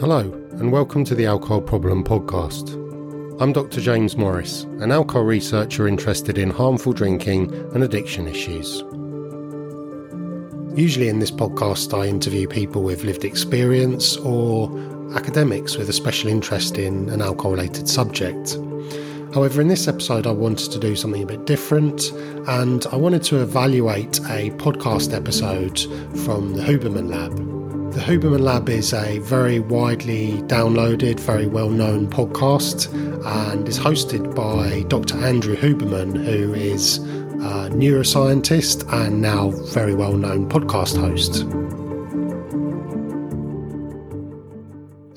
Hello, and welcome to the Alcohol Problem Podcast. I'm Dr. James Morris, an alcohol researcher interested in harmful drinking and addiction issues. Usually, in this podcast, I interview people with lived experience or academics with a special interest in an alcohol related subject. However, in this episode, I wanted to do something a bit different and I wanted to evaluate a podcast episode from the Huberman Lab. The Huberman Lab is a very widely downloaded, very well known podcast and is hosted by Dr. Andrew Huberman, who is a neuroscientist and now very well known podcast host.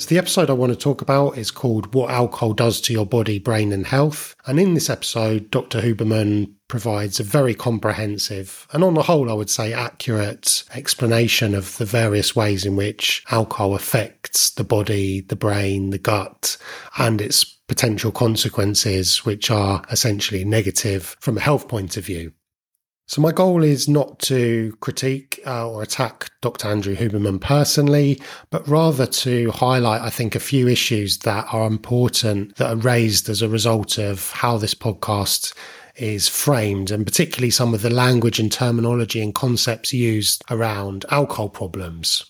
So, the episode I want to talk about is called What Alcohol Does to Your Body, Brain and Health. And in this episode, Dr. Huberman provides a very comprehensive and, on the whole, I would say accurate explanation of the various ways in which alcohol affects the body, the brain, the gut, and its potential consequences, which are essentially negative from a health point of view. So my goal is not to critique uh, or attack Dr. Andrew Huberman personally, but rather to highlight, I think, a few issues that are important that are raised as a result of how this podcast is framed, and particularly some of the language and terminology and concepts used around alcohol problems.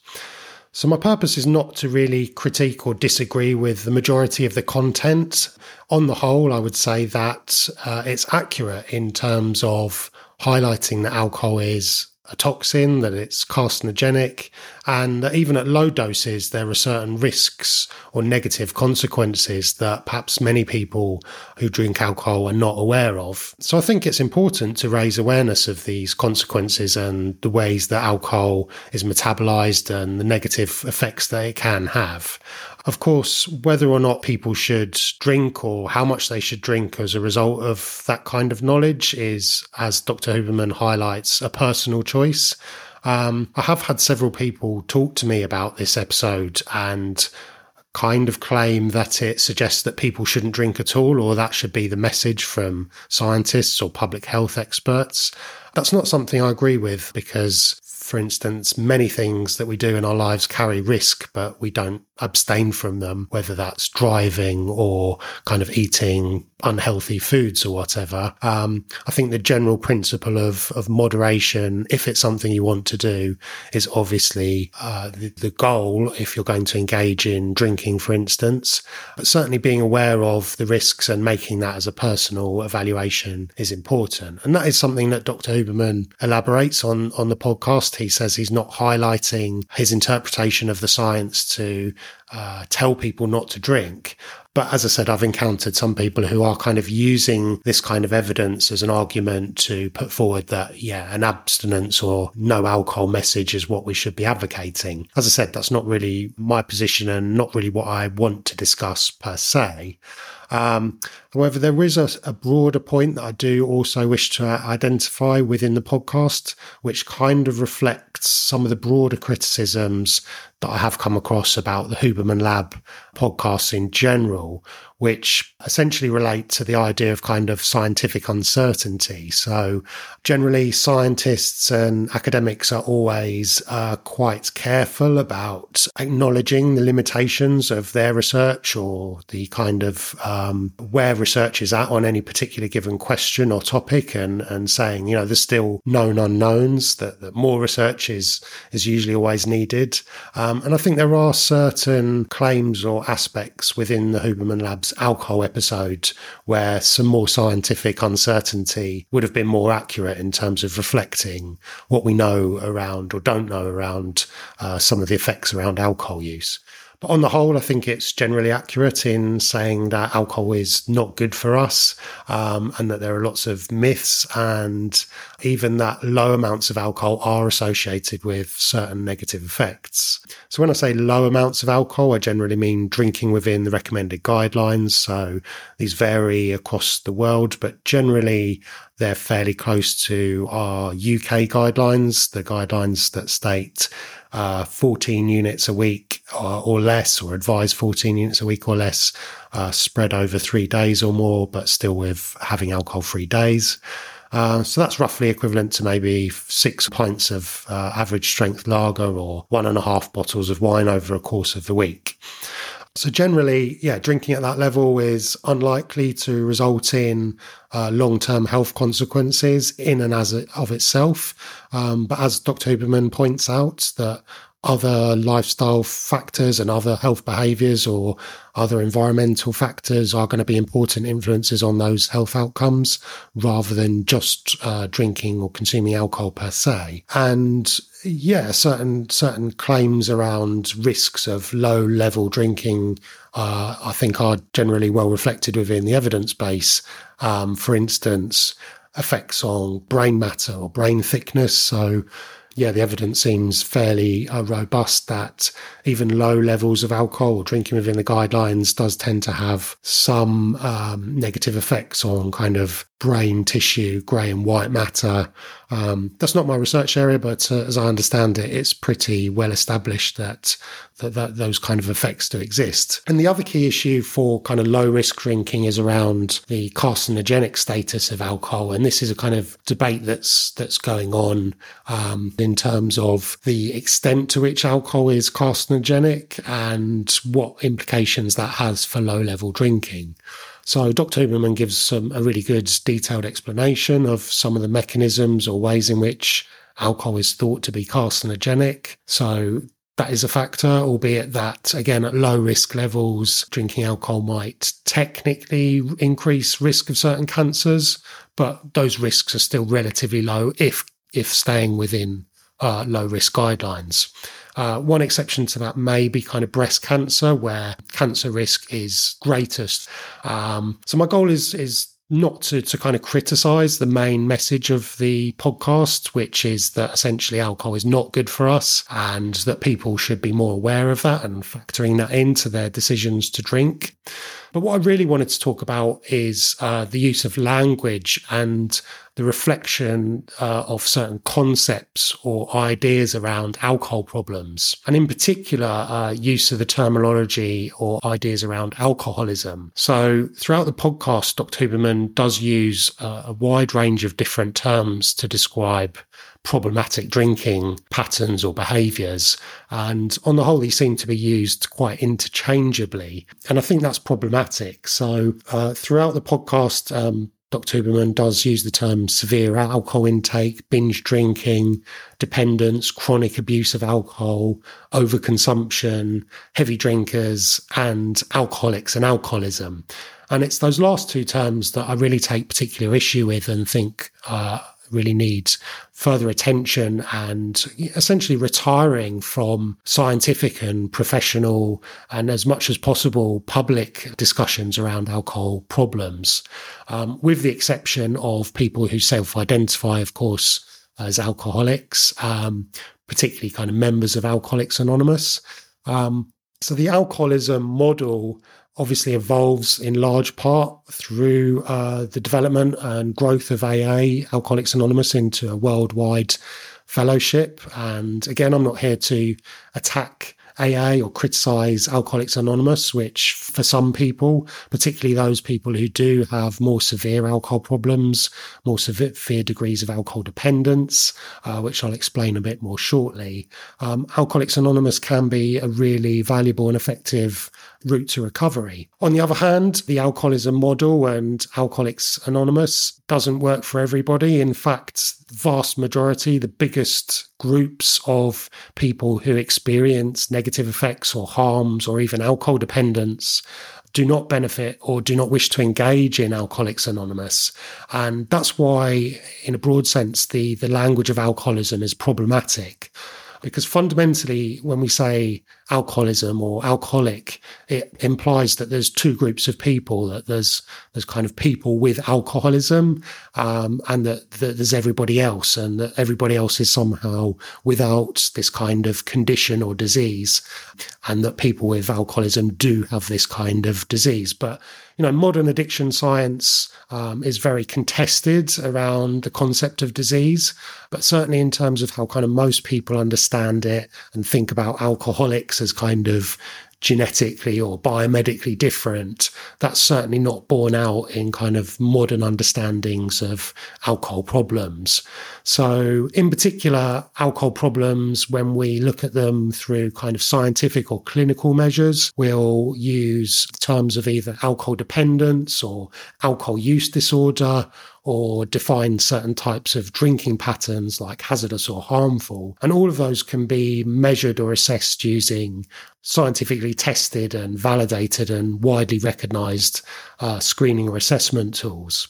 So, my purpose is not to really critique or disagree with the majority of the content. On the whole, I would say that uh, it's accurate in terms of highlighting that alcohol is a toxin, that it's carcinogenic, and even at low doses, there are certain risks or negative consequences that perhaps many people who drink alcohol are not aware of. So I think it's important to raise awareness of these consequences and the ways that alcohol is metabolized and the negative effects that it can have. Of course, whether or not people should drink or how much they should drink as a result of that kind of knowledge is, as Dr. Huberman highlights, a personal choice. Um, I have had several people talk to me about this episode and kind of claim that it suggests that people shouldn't drink at all, or that should be the message from scientists or public health experts. That's not something I agree with because for instance, many things that we do in our lives carry risk, but we don't abstain from them, whether that's driving or kind of eating unhealthy foods or whatever. Um, I think the general principle of, of moderation, if it's something you want to do, is obviously uh, the, the goal if you're going to engage in drinking, for instance. But certainly being aware of the risks and making that as a personal evaluation is important. And that is something that Dr. Huberman elaborates on on the podcast. He says he's not highlighting his interpretation of the science to uh, tell people not to drink. But as I said, I've encountered some people who are kind of using this kind of evidence as an argument to put forward that, yeah, an abstinence or no alcohol message is what we should be advocating. As I said, that's not really my position and not really what I want to discuss per se. Um, however, there is a, a, broader point that I do also wish to identify within the podcast, which kind of reflects some of the broader criticisms that I have come across about the Huberman Lab podcasts in general, which essentially relate to the idea of kind of scientific uncertainty. So generally scientists and academics are always uh, quite careful about acknowledging the limitations of their research or the kind of um, where research is at on any particular given question or topic and, and saying, you know, there's still known unknowns that, that more research is, is usually always needed. Um, and I think there are certain claims or aspects within the Huberman Labs alcohol episode where some more scientific uncertainty would have been more accurate in terms of reflecting what we know around or don't know around uh, some of the effects around alcohol use. But on the whole, I think it's generally accurate in saying that alcohol is not good for us um, and that there are lots of myths and even that low amounts of alcohol are associated with certain negative effects. So when I say low amounts of alcohol, I generally mean drinking within the recommended guidelines. So these vary across the world, but generally they're fairly close to our UK guidelines, the guidelines that state uh, 14 units a week or, or, less, or advise 14 units a week or less, uh, spread over three days or more, but still with having alcohol free days. Uh, so that's roughly equivalent to maybe six pints of uh, average strength lager or one and a half bottles of wine over a course of the week. So generally, yeah, drinking at that level is unlikely to result in uh, long-term health consequences in and as it, of itself. Um, but as Dr. Huberman points out, that other lifestyle factors and other health behaviors or other environmental factors are going to be important influences on those health outcomes rather than just uh, drinking or consuming alcohol per se. And yeah, certain certain claims around risks of low level drinking, uh, I think, are generally well reflected within the evidence base. Um, for instance, effects on brain matter or brain thickness. So yeah, the evidence seems fairly uh, robust that even low levels of alcohol drinking within the guidelines does tend to have some um, negative effects on kind of brain tissue, grey and white matter. Um, that's not my research area, but uh, as I understand it, it's pretty well established that, that, that those kind of effects do exist. And the other key issue for kind of low risk drinking is around the carcinogenic status of alcohol, and this is a kind of debate that's that's going on um, in terms of the extent to which alcohol is carcinogenic and what implications that has for low level drinking. So Dr. Huberman gives some, a really good detailed explanation of some of the mechanisms or ways in which alcohol is thought to be carcinogenic. So that is a factor, albeit that again at low risk levels, drinking alcohol might technically increase risk of certain cancers, but those risks are still relatively low if if staying within uh, low risk guidelines. Uh, one exception to that may be kind of breast cancer, where cancer risk is greatest. Um, so my goal is is not to, to kind of criticize the main message of the podcast, which is that essentially alcohol is not good for us and that people should be more aware of that and factoring that into their decisions to drink. But what I really wanted to talk about is uh, the use of language and the reflection uh, of certain concepts or ideas around alcohol problems, and in particular, uh, use of the terminology or ideas around alcoholism. So, throughout the podcast, Dr. Huberman does use uh, a wide range of different terms to describe problematic drinking patterns or behaviors. And on the whole, these seem to be used quite interchangeably. And I think that's problematic. So uh, throughout the podcast, um, Dr. Huberman does use the term severe alcohol intake, binge drinking, dependence, chronic abuse of alcohol, overconsumption, heavy drinkers, and alcoholics and alcoholism. And it's those last two terms that I really take particular issue with and think uh, really needs further attention and essentially retiring from scientific and professional and as much as possible public discussions around alcohol problems, um, with the exception of people who self identify, of course, as alcoholics, um, particularly kind of members of Alcoholics Anonymous. Um, so the alcoholism model obviously evolves in large part through uh, the development and growth of AA, Alcoholics Anonymous, into a worldwide fellowship. And again, I'm not here to attack AA or criticize Alcoholics Anonymous, which for some people, particularly those people who do have more severe alcohol problems, more severe degrees of alcohol dependence, uh, which I'll explain a bit more shortly, um, Alcoholics Anonymous can be a really valuable and effective route to recovery. On the other hand, the alcoholism model and Alcoholics Anonymous doesn't work for everybody. In fact, the vast majority, the biggest groups of people who experience negative effects or harms or even alcohol dependence do not benefit or do not wish to engage in Alcoholics Anonymous. And that's why, in a broad sense, the, the language of alcoholism is problematic. Because fundamentally, when we say alcoholism or alcoholic, it implies that there's two groups of people. That there's there's kind of people with alcoholism, um, and that, that, there's everybody else, and that everybody else is somehow without this kind of condition or disease, and that people with alcoholism do have this kind of disease. But you know, modern addiction science um, is very contested around the concept of disease, but certainly in terms of how kind of most people understand it and think about alcoholics as kind of genetically or biomedically different, that's certainly not borne out in kind of modern understandings of alcohol problems. So, in particular, alcohol problems, when we look at them through kind of scientific or clinical measures, we'll use terms of either alcohol dependence or alcohol use disorder or define certain types of drinking patterns like hazardous or harmful. And all of those can be measured or assessed using scientifically tested and validated and widely recognized uh, screening or assessment tools.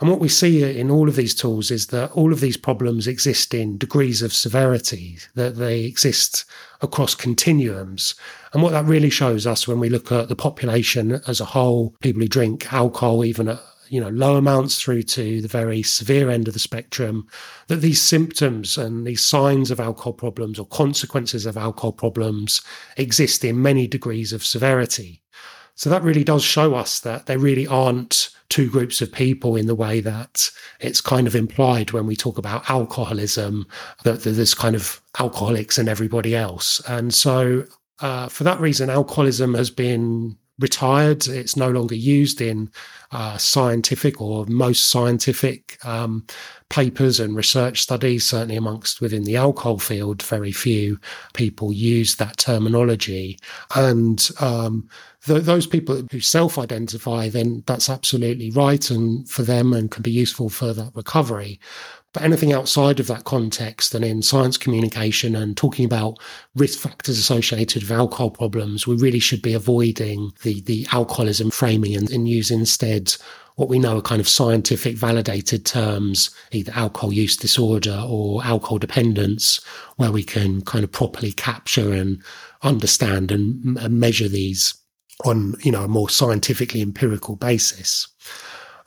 And what we see in all of these tools is that all of these problems exist in degrees of severity, that they exist across continuums. And what that really shows us when we look at the population as a whole, people who drink alcohol, even at you know, low amounts through to the very severe end of the spectrum, that these symptoms and these signs of alcohol problems or consequences of alcohol problems exist in many degrees of severity. So that really does show us that there really aren't two groups of people in the way that it's kind of implied when we talk about alcoholism, that there's kind of alcoholics and everybody else. And so uh, for that reason, alcoholism has been retired. It's no longer used in uh, scientific or most scientific um, papers and research studies. Certainly, amongst within the alcohol field, very few people use that terminology. And um, th- those people who self-identify, then that's absolutely right, and for them, and can be useful for that recovery. But anything outside of that context and in science communication and talking about risk factors associated with alcohol problems, we really should be avoiding the, the alcoholism framing and, and use instead what we know are kind of scientific validated terms, either alcohol use disorder or alcohol dependence, where we can kind of properly capture and understand and, and measure these on, you know, a more scientifically empirical basis.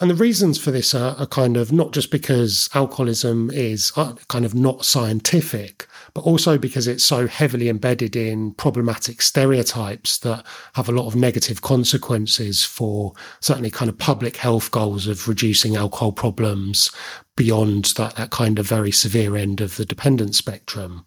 And the reasons for this are, are, kind of not just because alcoholism is uh, kind of not scientific, but also because it's so heavily embedded in problematic stereotypes that have a lot of negative consequences for certainly kind of public health goals of reducing alcohol problems beyond that, that kind of very severe end of the dependent spectrum.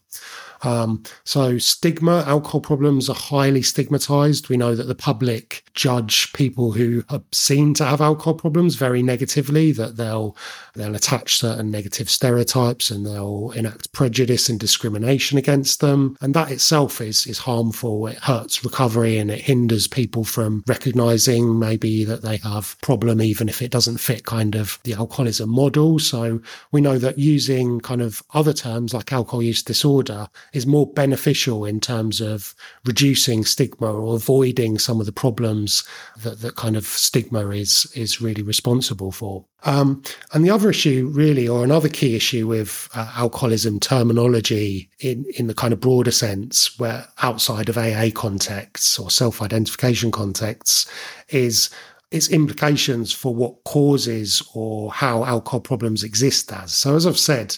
Um, so stigma, alcohol problems are highly stigmatized. We know that the public judge people who are seen to have alcohol problems very negatively, that they'll they'll attach certain negative stereotypes and they'll enact prejudice and discrimination against them. And that itself is is harmful. It hurts recovery and it hinders people from recognizing maybe that they have problem even if it doesn't fit kind of the alcoholism model. So we know that using kind of other terms like alcohol use disorder is more beneficial in terms of reducing stigma or avoiding some of the problems that that kind of stigma is is really responsible for. Um, and the other issue, really, or another key issue with uh, alcoholism terminology in, in the kind of broader sense, where outside of AA contexts or self identification contexts, is its implications for what causes or how alcohol problems exist as. So, as I've said,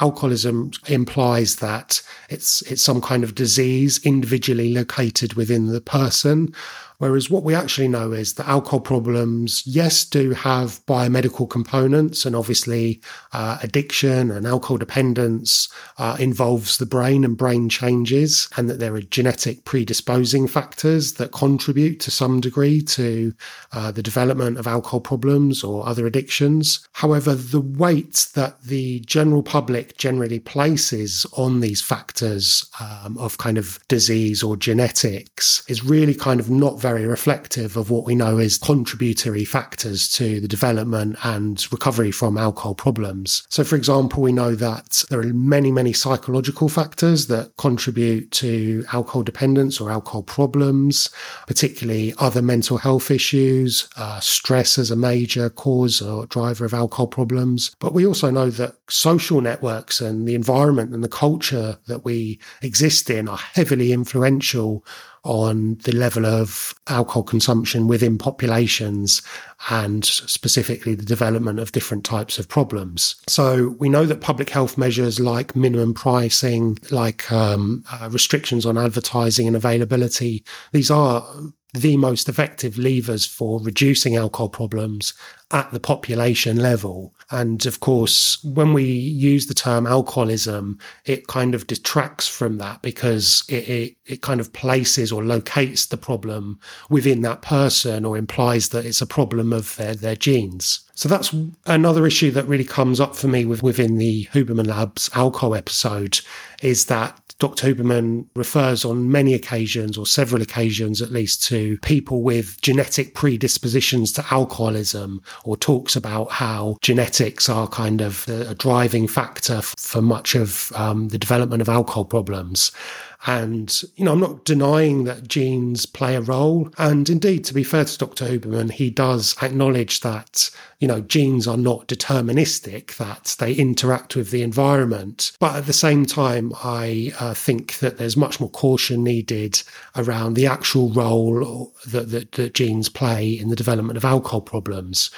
alcoholism implies that it's it's some kind of disease individually located within the person Whereas what we actually know is that alcohol problems, yes, do have biomedical components, and obviously uh, addiction and alcohol dependence uh, involves the brain and brain changes, and that there are genetic predisposing factors that contribute to some degree to uh, the development of alcohol problems or other addictions. However, the weight that the general public generally places on these factors um, of kind of disease or genetics is really kind of not very very reflective of what we know is contributory factors to the development and recovery from alcohol problems. So, for example, we know that there are many, many psychological factors that contribute to alcohol dependence or alcohol problems, particularly other mental health issues, uh, stress as a major cause or driver of alcohol problems. But we also know that social networks and the environment and the culture that we exist in are heavily influential on the level of alcohol consumption within populations and specifically the development of different types of problems. So we know that public health measures like minimum pricing, like um, uh, restrictions on advertising and availability, these are the most effective levers for reducing alcohol problems at the population level. And of course, when we use the term alcoholism, it kind of detracts from that because it, it, it, kind of places or locates the problem within that person or implies that it's a problem of their, their genes. So that's another issue that really comes up for me with, within the Huberman Labs alcohol episode is that Dr. Huberman refers on many occasions, or several occasions at least, to people with genetic predispositions to alcoholism, or talks about how genetics are kind of a driving factor for much of um, the development of alcohol problems. And, you know, I'm not denying that genes play a role. And indeed, to be fair to Dr. Huberman, he does acknowledge that, you know, genes are not deterministic, that they interact with the environment. But at the same time, I uh, think that there's much more caution needed around the actual role that, that, that genes play in the development of alcohol problems.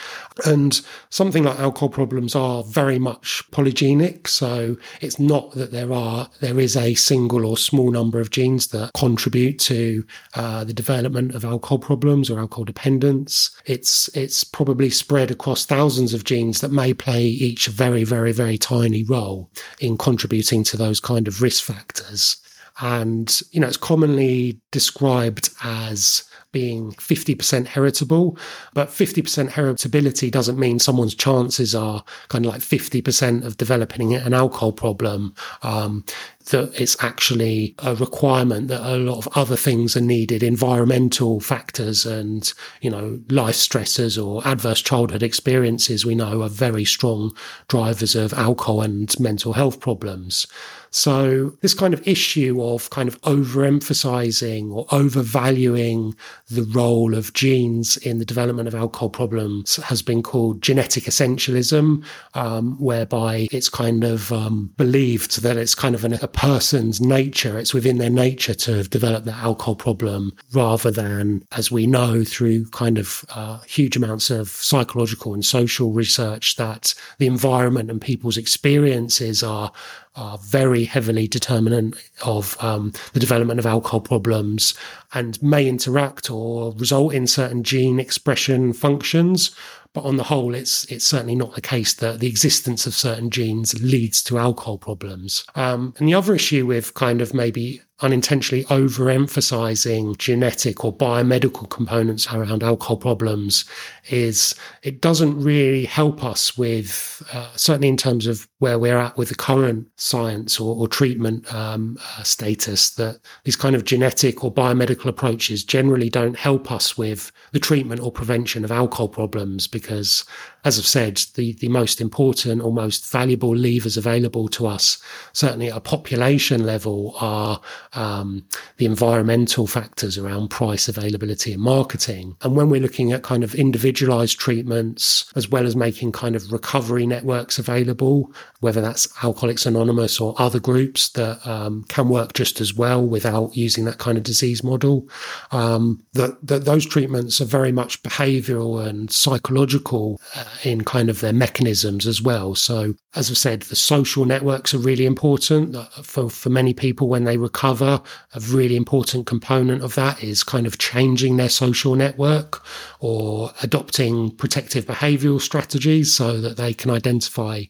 And something like alcohol problems are very much polygenic. So it's not that there are, there is a single or small number of genes that contribute to uh, the development of alcohol problems or alcohol dependence. It's it's probably spread across thousands of genes that may play each a very very very tiny role in contributing to those kind of risk factors. And you know, it's commonly described as being 50% heritable. But 50% heritability doesn't mean someone's chances are kind of like 50% of developing an alcohol problem. Um, that it's actually a requirement that a lot of other things are needed, environmental factors and, you know, life stressors or adverse childhood experiences we know are very strong drivers of alcohol and mental health problems. So this kind of issue of kind of overemphasizing or overvaluing the role of genes in the development of alcohol problems has been called genetic essentialism, um, whereby it's kind of um, believed that it's kind of an, a person's nature, it's within their nature to have developed the alcohol problem rather than, as we know through kind of uh, huge amounts of psychological and social research, that the environment and people's experiences are are very heavily determinant of um, the development of alcohol problems and may interact or result in certain gene expression functions. But on the whole, it's it's certainly not the case that the existence of certain genes leads to alcohol problems. Um, and the other issue with kind of maybe unintentionally overemphasizing genetic or biomedical components around alcohol problems is it doesn't really help us with uh, certainly in terms of where we're at with the current science or, or treatment um, uh, status that these kind of genetic or biomedical approaches generally don't help us with the treatment or prevention of alcohol problems because as I've said, the, the most important or most valuable levers available to us, certainly at a population level, are um, the environmental factors around price, availability, and marketing. And when we're looking at kind of individualized treatments, as well as making kind of recovery networks available, whether that's Alcoholics Anonymous or other groups that um, can work just as well without using that kind of disease model, um, that, that those treatments are very much behavioral and psychological. Uh, in kind of their mechanisms as well. So, as I said, the social networks are really important for, for many people when they recover. A really important component of that is kind of changing their social network or adopting protective behavioral strategies so that they can identify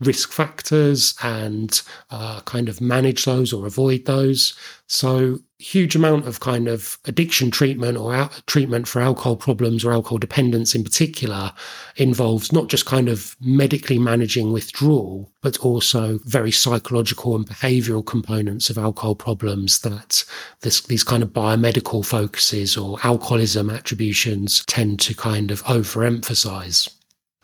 risk factors and uh, kind of manage those or avoid those. So huge amount of kind of addiction treatment or treatment for alcohol problems or alcohol dependence in particular involves not just kind of medically managing withdrawal, but also very psychological and behavioral components of alcohol problems that this, these kind of biomedical focuses or alcoholism attributions tend to kind of overemphasize.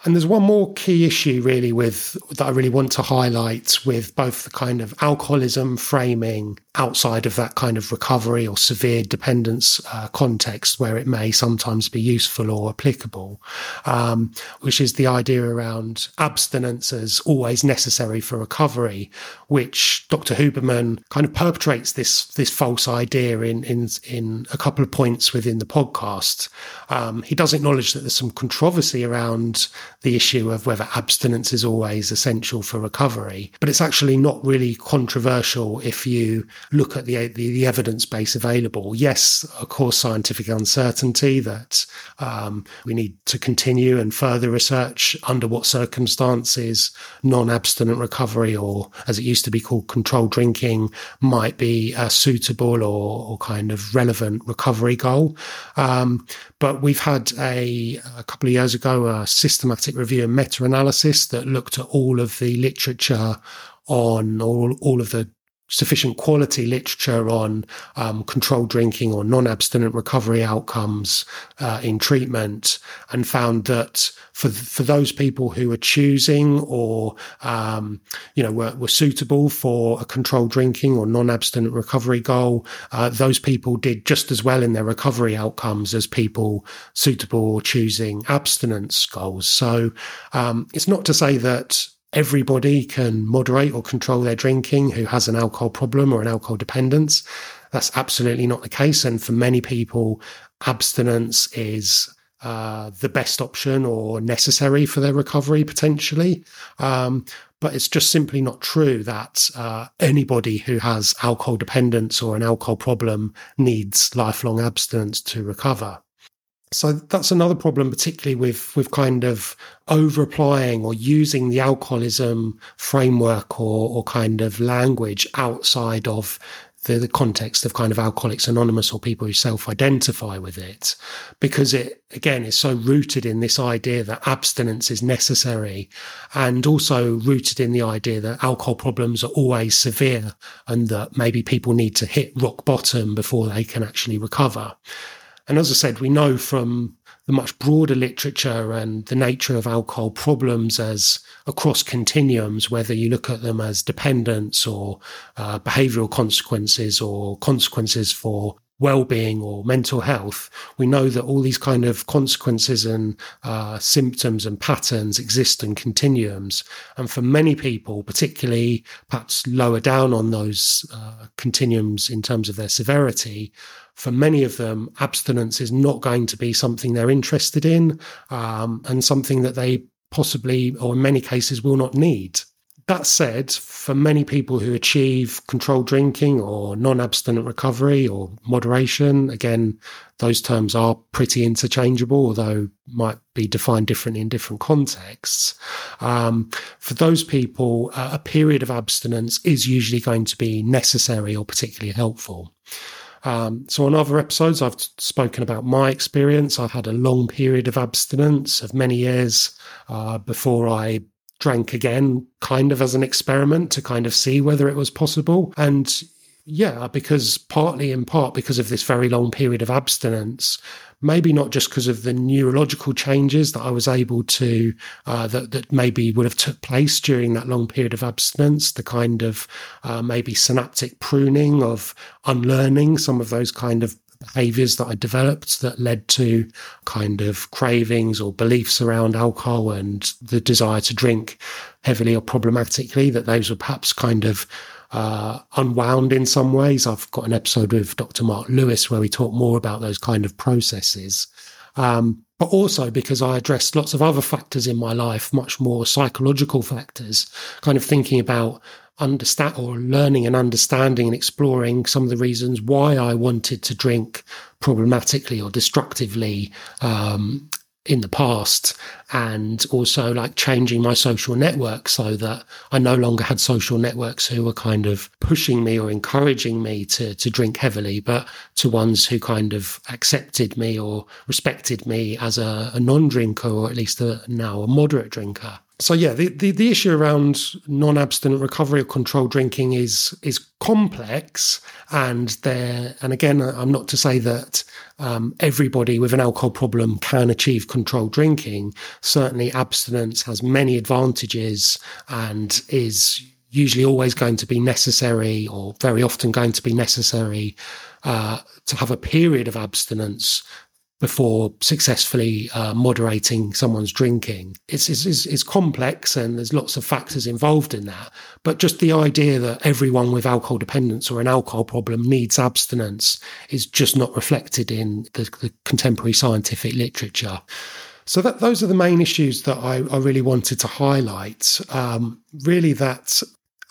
And there's one more key issue really with that I really want to highlight with both the kind of alcoholism framing outside of that kind of recovery or severe dependence uh, context where it may sometimes be useful or applicable, um, which is the idea around abstinence as always necessary for recovery, which Dr. Huberman kind of perpetrates this this false idea in in in a couple of points within the podcast. Um, he does acknowledge that there's some controversy around the issue of whether abstinence is always essential for recovery, but it's actually not really controversial if you look at the, the, the evidence base available. Yes, of course, scientific uncertainty that um, we need to continue and further research under what circumstances non-abstinent recovery, or as it used to be called, controlled drinking, might be a suitable or, or kind of relevant recovery goal. Um, but we've had a, a couple of years ago a systematic review and meta-analysis that looked at all of the literature on all, all of the sufficient quality literature on um, controlled drinking or non-abstinent recovery outcomes uh, in treatment and found that for for those people who were choosing or um, you know were, were suitable for a controlled drinking or non-abstinent recovery goal uh, those people did just as well in their recovery outcomes as people suitable or choosing abstinence goals. So um, it's not to say that everybody can moderate or control their drinking who has an alcohol problem or an alcohol dependence. That's absolutely not the case. And for many people, abstinence is uh, the best option or necessary for their recovery potentially. Um, but it's just simply not true that uh, anybody who has alcohol dependence or an alcohol problem needs lifelong abstinence to recover. So that's another problem, particularly with with kind of over applying or using the alcoholism framework or or kind of language outside of the, the context of kind of Alcoholics Anonymous or people who self-identify with it, because it again is so rooted in this idea that abstinence is necessary, and also rooted in the idea that alcohol problems are always severe, and that maybe people need to hit rock bottom before they can actually recover. And as I said, we know from the much broader literature and the nature of alcohol problems as across continuums, whether you look at them as dependence or uh, behavioral consequences or consequences for well-being or mental health, we know that all these kind of consequences and uh, symptoms and patterns exist in continuums. And for many people, particularly perhaps lower down on those uh, continuums in terms of their severity, for many of them, abstinence is not going to be something they're interested in um, and something that they possibly, or in many cases, will not need. That said, for many people who achieve controlled drinking or non abstinent recovery or moderation, again, those terms are pretty interchangeable, although might be defined differently in different contexts. Um, for those people, uh, a period of abstinence is usually going to be necessary or particularly helpful. Um, so, on other episodes, I've spoken about my experience. I've had a long period of abstinence of many years uh, before I drank again, kind of as an experiment to kind of see whether it was possible. And yeah, because partly in part because of this very long period of abstinence, maybe not just because of the neurological changes that I was able to, uh, that, that maybe would have took place during that long period of abstinence, the kind of uh, maybe synaptic pruning of unlearning some of those kind of behaviors that I developed that led to kind of cravings or beliefs around alcohol and the desire to drink heavily or problematically, that those were perhaps kind of uh, unwound in some ways. I've got an episode with Dr. Marc Lewis where we talk more about those kind of processes. Um, but also because I addressed lots of other factors in my life, much more psychological factors, kind of thinking about understand or learning and understanding and exploring some of the reasons why I wanted to drink problematically or destructively um, in the past and also like changing my social network so that I no longer had social networks who were kind of pushing me or encouraging me to, to drink heavily, but to ones who kind of accepted me or respected me as a, a non-drinker or at least a, now a moderate drinker so yeah, the, the, the, issue around non-abstinent recovery or controlled drinking is is complex, and there. And again, I'm not to say that um, everybody with an alcohol problem can achieve controlled drinking. Certainly, abstinence has many advantages and is usually always going to be necessary, or very often going to be necessary, uh, to have a period of abstinence before successfully uh, moderating someone's drinking. It's, it's, it's, complex and there's lots of factors involved in that. But just the idea that everyone with alcohol dependence or an alcohol problem needs abstinence is just not reflected in the, the contemporary scientific literature. So that those are the main issues that I, I really wanted to highlight. Um, really, that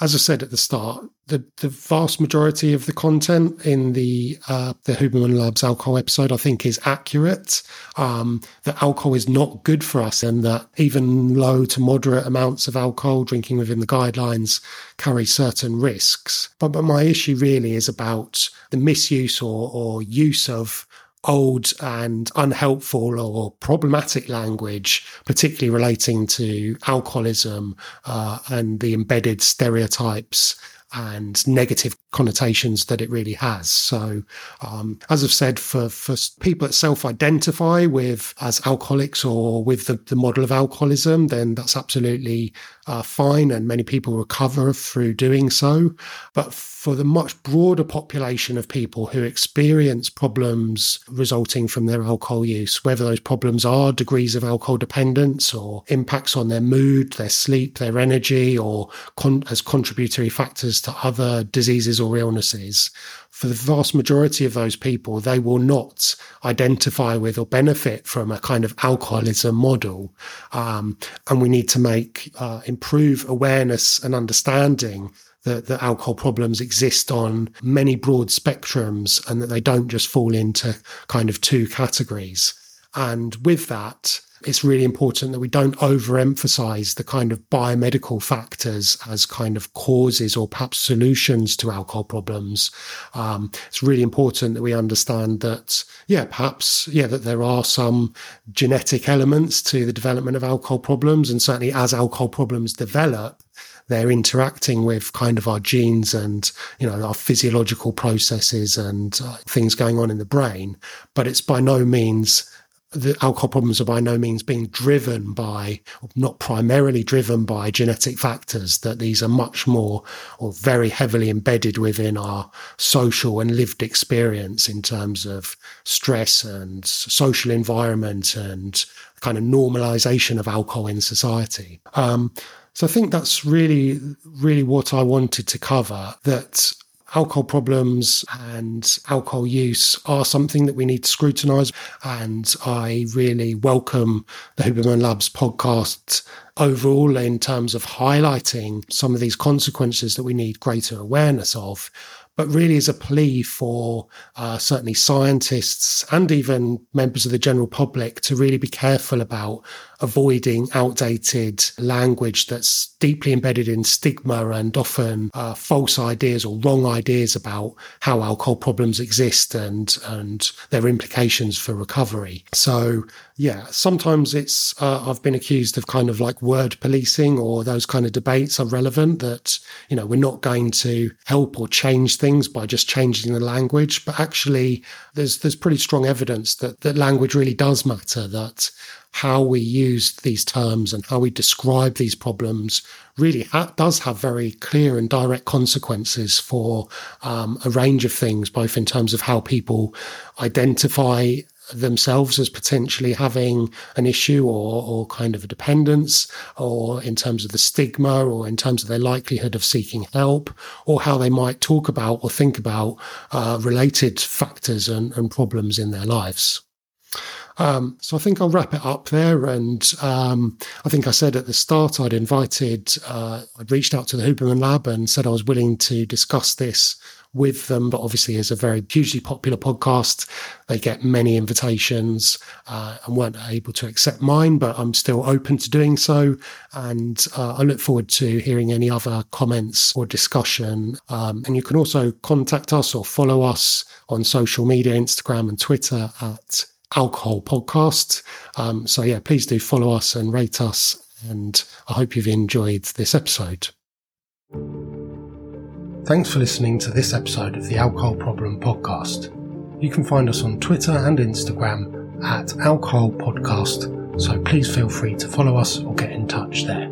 as I said at the start, the, the vast majority of the content in the uh, the Huberman Labs alcohol episode, I think, is accurate. Um, that alcohol is not good for us, and that even low to moderate amounts of alcohol drinking within the guidelines carry certain risks. But, but my issue really is about the misuse or, or use of old and unhelpful or problematic language, particularly relating to alcoholism uh, and the embedded stereotypes and negative connotations that it really has. So, um, as I've said, for, for people that self identify with as alcoholics or with the, the model of alcoholism, then that's absolutely uh, fine. And many people recover through doing so. But for the much broader population of people who experience problems resulting from their alcohol use, whether those problems are degrees of alcohol dependence or impacts on their mood, their sleep, their energy, or con- as contributory factors to other diseases or illnesses, for the vast majority of those people, they will not identify with or benefit from a kind of alcoholism model. Um, and we need to make, uh, improve awareness and understanding that, that alcohol problems exist on many broad spectrums and that they don't just fall into kind of two categories. And with that, it's really important that we don't overemphasize the kind of biomedical factors as kind of causes or perhaps solutions to alcohol problems. Um, it's really important that we understand that, yeah, perhaps, yeah, that there are some genetic elements to the development of alcohol problems. And certainly as alcohol problems develop, they're interacting with kind of our genes and you know our physiological processes and uh, things going on in the brain but it's by no means the alcohol problems are by no means being driven by, not primarily driven by genetic factors, that these are much more or very heavily embedded within our social and lived experience in terms of stress and social environment and kind of normalization of alcohol in society. Um, so I think that's really, really what I wanted to cover that alcohol problems and alcohol use are something that we need to scrutinize. And I really welcome the Huberman Labs podcast overall in terms of highlighting some of these consequences that we need greater awareness of but really is a plea for uh, certainly scientists and even members of the general public to really be careful about avoiding outdated language that's deeply embedded in stigma and often uh, false ideas or wrong ideas about how alcohol problems exist and and their implications for recovery. So yeah, sometimes it's uh, I've been accused of kind of like word policing or those kind of debates are relevant that you know we're not going to help or change things by just changing the language, but actually there's there's pretty strong evidence that that language really does matter that how we use these terms and how we describe these problems really ha- does have very clear and direct consequences for um, a range of things, both in terms of how people identify themselves as potentially having an issue or, or kind of a dependence, or in terms of the stigma, or in terms of their likelihood of seeking help, or how they might talk about or think about uh, related factors and, and problems in their lives. Um, so I think I'll wrap it up there. And um, I think I said at the start I'd invited, uh, I'd reached out to the Huberman Lab and said I was willing to discuss this with them. But obviously, as a very hugely popular podcast, they get many invitations uh, and weren't able to accept mine. But I'm still open to doing so, and uh, I look forward to hearing any other comments or discussion. Um, and you can also contact us or follow us on social media, Instagram and Twitter at alcohol podcast. Um, so, yeah, please do follow us and rate us. And I hope you've enjoyed this episode. Thanks for listening to this episode of the Alcohol Problem Podcast. You can find us on Twitter and Instagram at Alcohol Podcast, so please feel free to follow us or get in touch there.